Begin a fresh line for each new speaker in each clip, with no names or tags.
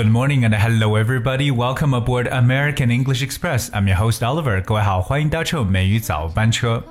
Good morning and hello everybody. Welcome aboard American English Express. I'm your host Oliver. 各位好，欢迎搭乘美语早班车。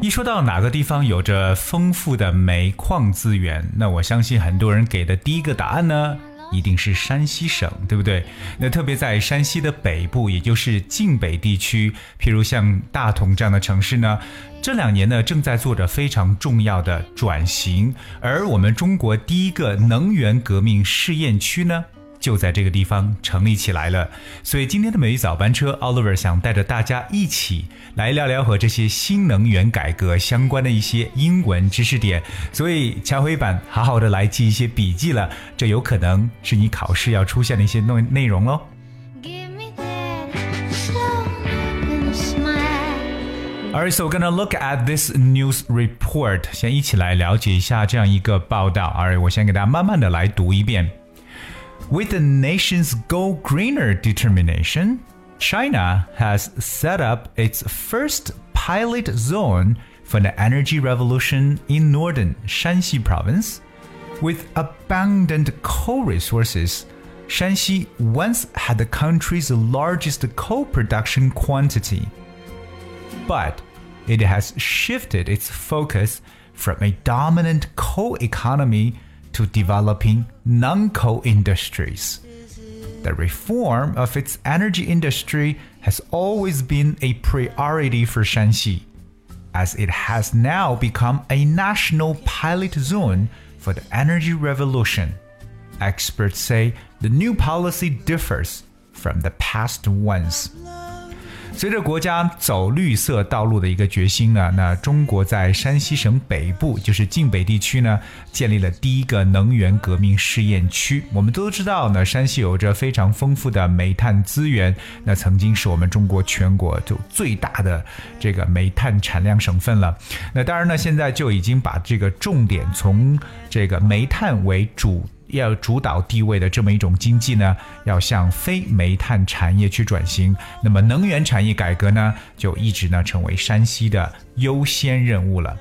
一说到哪个地方有着丰富的煤矿资源，那我相信很多人给的第一个答案呢，一定是山西省，对不对？那特别在山西的北部，也就是晋北地区，譬如像大同这样的城市呢，这两年呢正在做着非常重要的转型，而我们中国第一个能源革命试验区呢。就在这个地方成立起来了，所以今天的每日早班车，Oliver 想带着大家一起来聊聊和这些新能源改革相关的一些英文知识点。所以敲黑板，好好的来记一些笔记了，这有可能是你考试要出现的一些内内容喽。Alright, so we're gonna look at this news report，先一起来了解一下这样一个报道。Alright，我先给大家慢慢的来读一遍。With the nation's go greener determination, China has set up its first pilot zone for the energy revolution in northern Shanxi province. With abundant coal resources, Shanxi once had the country's largest coal production quantity. But it has shifted its focus from a dominant coal economy to developing non coal industries. The reform of its energy industry has always been a priority for Shanxi, as it has now become a national pilot zone for the energy revolution. Experts say the new policy differs from the past ones. 随着国家走绿色道路的一个决心呢，那中国在山西省北部，就是晋北地区呢，建立了第一个能源革命试验区。我们都知道呢，山西有着非常丰富的煤炭资源，那曾经是我们中国全国就最大的这个煤炭产量省份了。那当然呢，现在就已经把这个重点从这个煤炭为主。要主导地位的这么一种经济呢，要向非煤炭产业去转型。那么能源产业改革呢，就一直呢成为山西的优先任务了。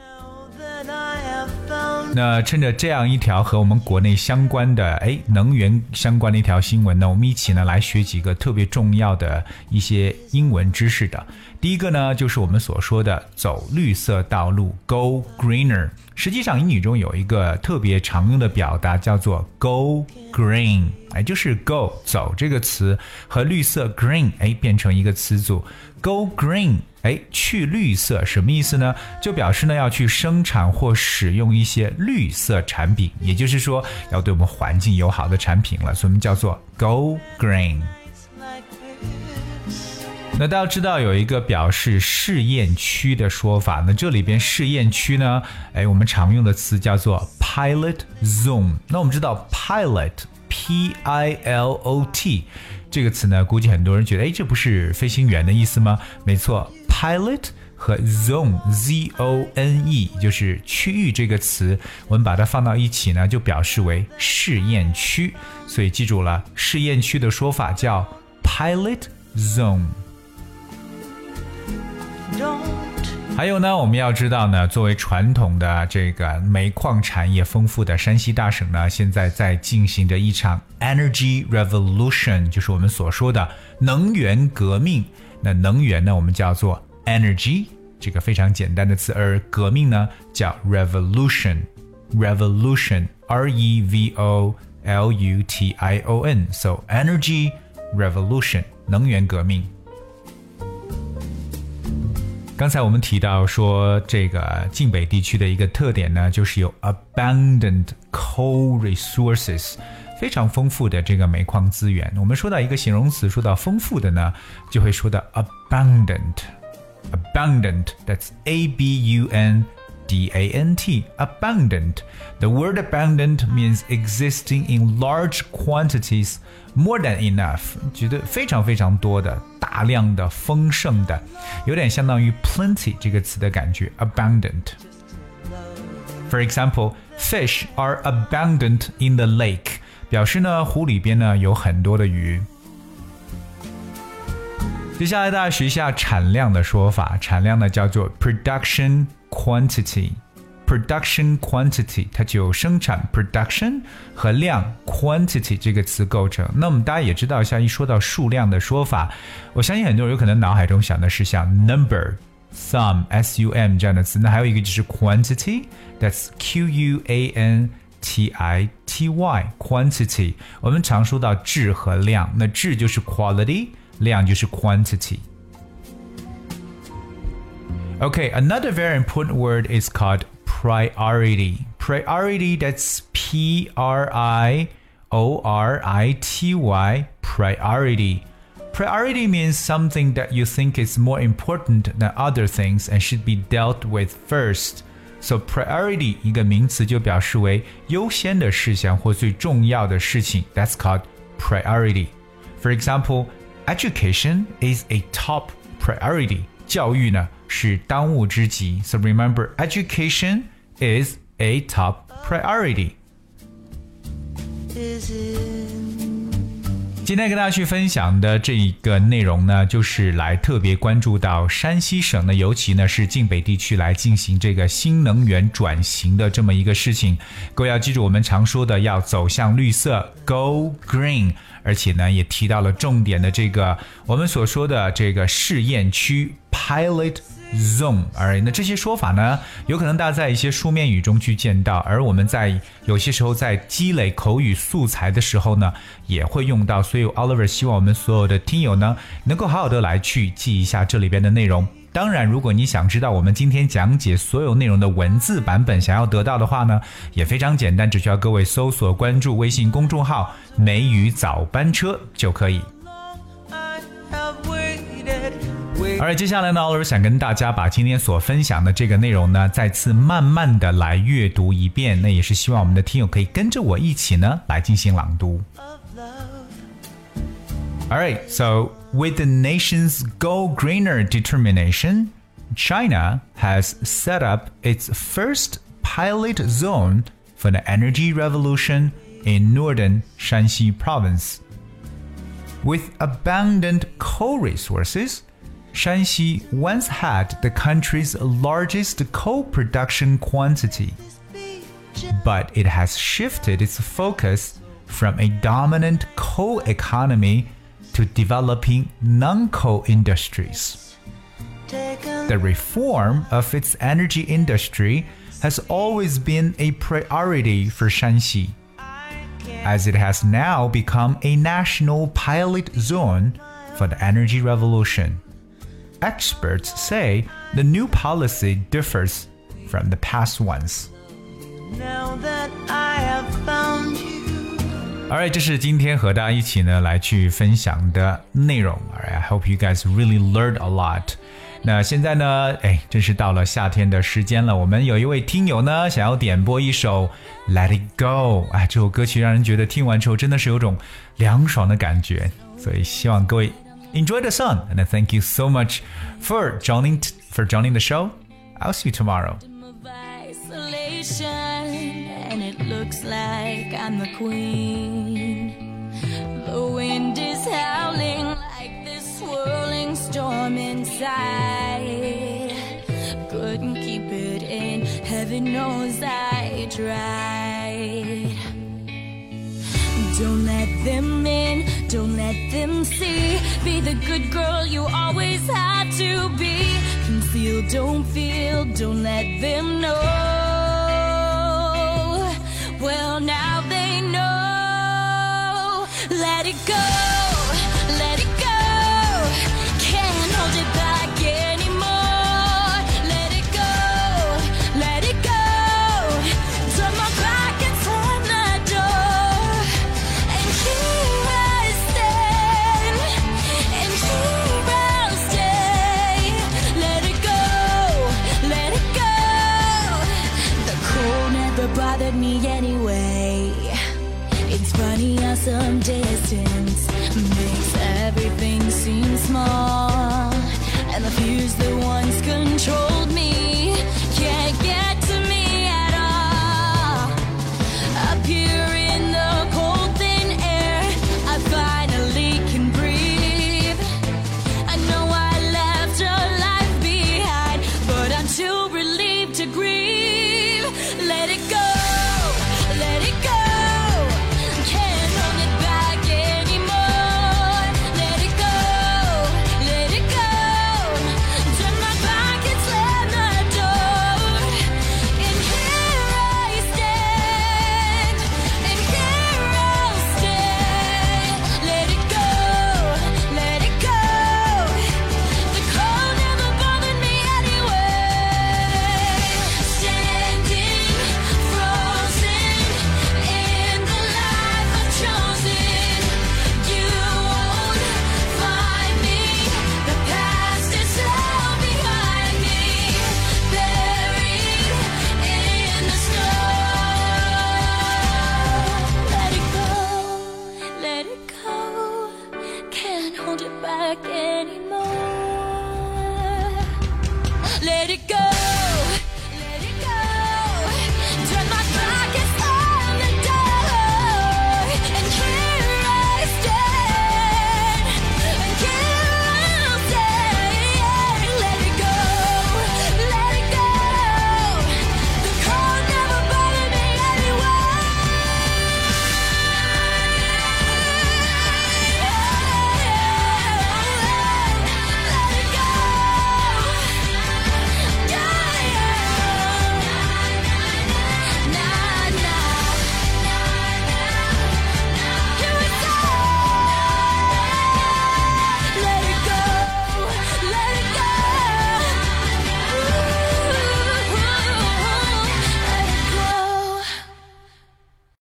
那趁着这样一条和我们国内相关的哎能源相关的一条新闻呢，我们一起呢来学几个特别重要的一些英文知识的。第一个呢，就是我们所说的走绿色道路，Go Greener。实际上英语中有一个特别常用的表达叫做 Go Green，哎，就是 Go 走这个词和绿色 Green 哎变成一个词组，Go Green。哎，去绿色什么意思呢？就表示呢要去生产或使用一些绿色产品，也就是说要对我们环境友好的产品了，所以我们叫做 Go Green。那大家知道有一个表示试验区的说法，那这里边试验区呢，哎，我们常用的词叫做 pilot zone。那我们知道 pilot，p i l o t 这个词呢，估计很多人觉得，哎，这不是飞行员的意思吗？没错。Pilot 和 zone z o n e 就是区域这个词，我们把它放到一起呢，就表示为试验区。所以记住了，试验区的说法叫 pilot zone。还有呢，我们要知道呢，作为传统的这个煤矿产业丰富的山西大省呢，现在在进行着一场 energy revolution，就是我们所说的能源革命。那能源呢，我们叫做 energy 这个非常简单的词，而革命呢叫 revolution，revolution，r e v o l u t i o n，so energy revolution 能源革命。刚才我们提到说，这个晋北地区的一个特点呢，就是有 abundant coal resources，非常丰富的这个煤矿资源。我们说到一个形容词，说到丰富的呢，就会说到 abundant。abundant. That's A B U N D A N T. Abundant. The word abundant means existing in large quantities, more than enough. 觉得非常非常多的、大量的、丰盛的，有点相当于 plenty 这个词的感觉。Abundant. For example, fish are abundant in the lake. 表示呢，湖里边呢有很多的鱼。接下来大家学一下产量的说法，产量呢叫做 production quantity。 production quantity，它就生产 production 和量 quantity 这个词构成。那我们大家也知道，像一说到数量的说法，我相信很多人有可能脑海中想的是像 number。sum s u m 这样的词，那还有一个就是 quantity，that's q u a n t i t y quantity。我们常说到质和量，那质就是 quality，量就是 quantity。 Okay, another very important word is called priority. Priority, that's P R I O R I T Y, priority. Priority means something that you think is more important than other things and should be dealt with first. So priority 一个名词就表示为优先的事项或最重要的事情。That's called priority. For example, education is a top priority. 教育呢 是当务之急。So remember, education is a top priority. 今天跟大家去分享的这一个内容呢，就是来特别关注到山西省呢，尤其呢是晋北地区来进行这个新能源转型的这么一个事情。各位要记住，我们常说的要走向绿色，Go Green。而且呢，也提到了重点的这个我们所说的这个试验区 （Pilot Zone）。而那这些说法呢，有可能大家在一些书面语中去见到，而我们在有些时候在积累口语素材的时候呢，也会用到。所以，Oliver 希望我们所有的听友呢，能够好好的来去记一下这里边的内容。当然，如果你想知道我们今天讲解所有内容的文字版本，想要得到的话呢，也非常简单，只需要各位搜索关注微信公众号“美语早班车”就可以。而接下来呢，我想跟大家把今天所分享的这个内容呢，再次慢慢的来阅读一遍，那也是希望我们的听友可以跟着我一起呢来进行朗读。All right, so with the nation's go greener determination, China has set up its first pilot zone for the energy revolution in northern Shanxi province. With abundant coal resources, Shanxi once had the country's largest coal production quantity. But it has shifted its focus from a dominant coal economy to developing non-coal industries. The reform of its energy industry has always been a priority for Shanxi, as it has now become a national pilot zone for the energy revolution Experts say the new policy differs from the past ones. Now that I have found you. Alright，这是今天和大家一起呢来去分享的内容。Alright，I hope you guys really learned a lot。那现在呢，哎，真是到了夏天的时间了。我们有一位听友呢，想要点播一首《Let It Go》。哎，这首歌曲让人觉得听完之后真的是有种凉爽的感觉。所以希望各位 enjoy the song。And thank you so much for joining for joining the show. I'll see you tomorrow. and it looks like I'm the queen. The wind is howling like this swirling storm inside. Couldn't keep it in, heaven knows I tried. Don't let them in, don't let them see. Be the good girl you always had to be. Conceal, don't feel, don't let them know. Well, now they know. Let it go.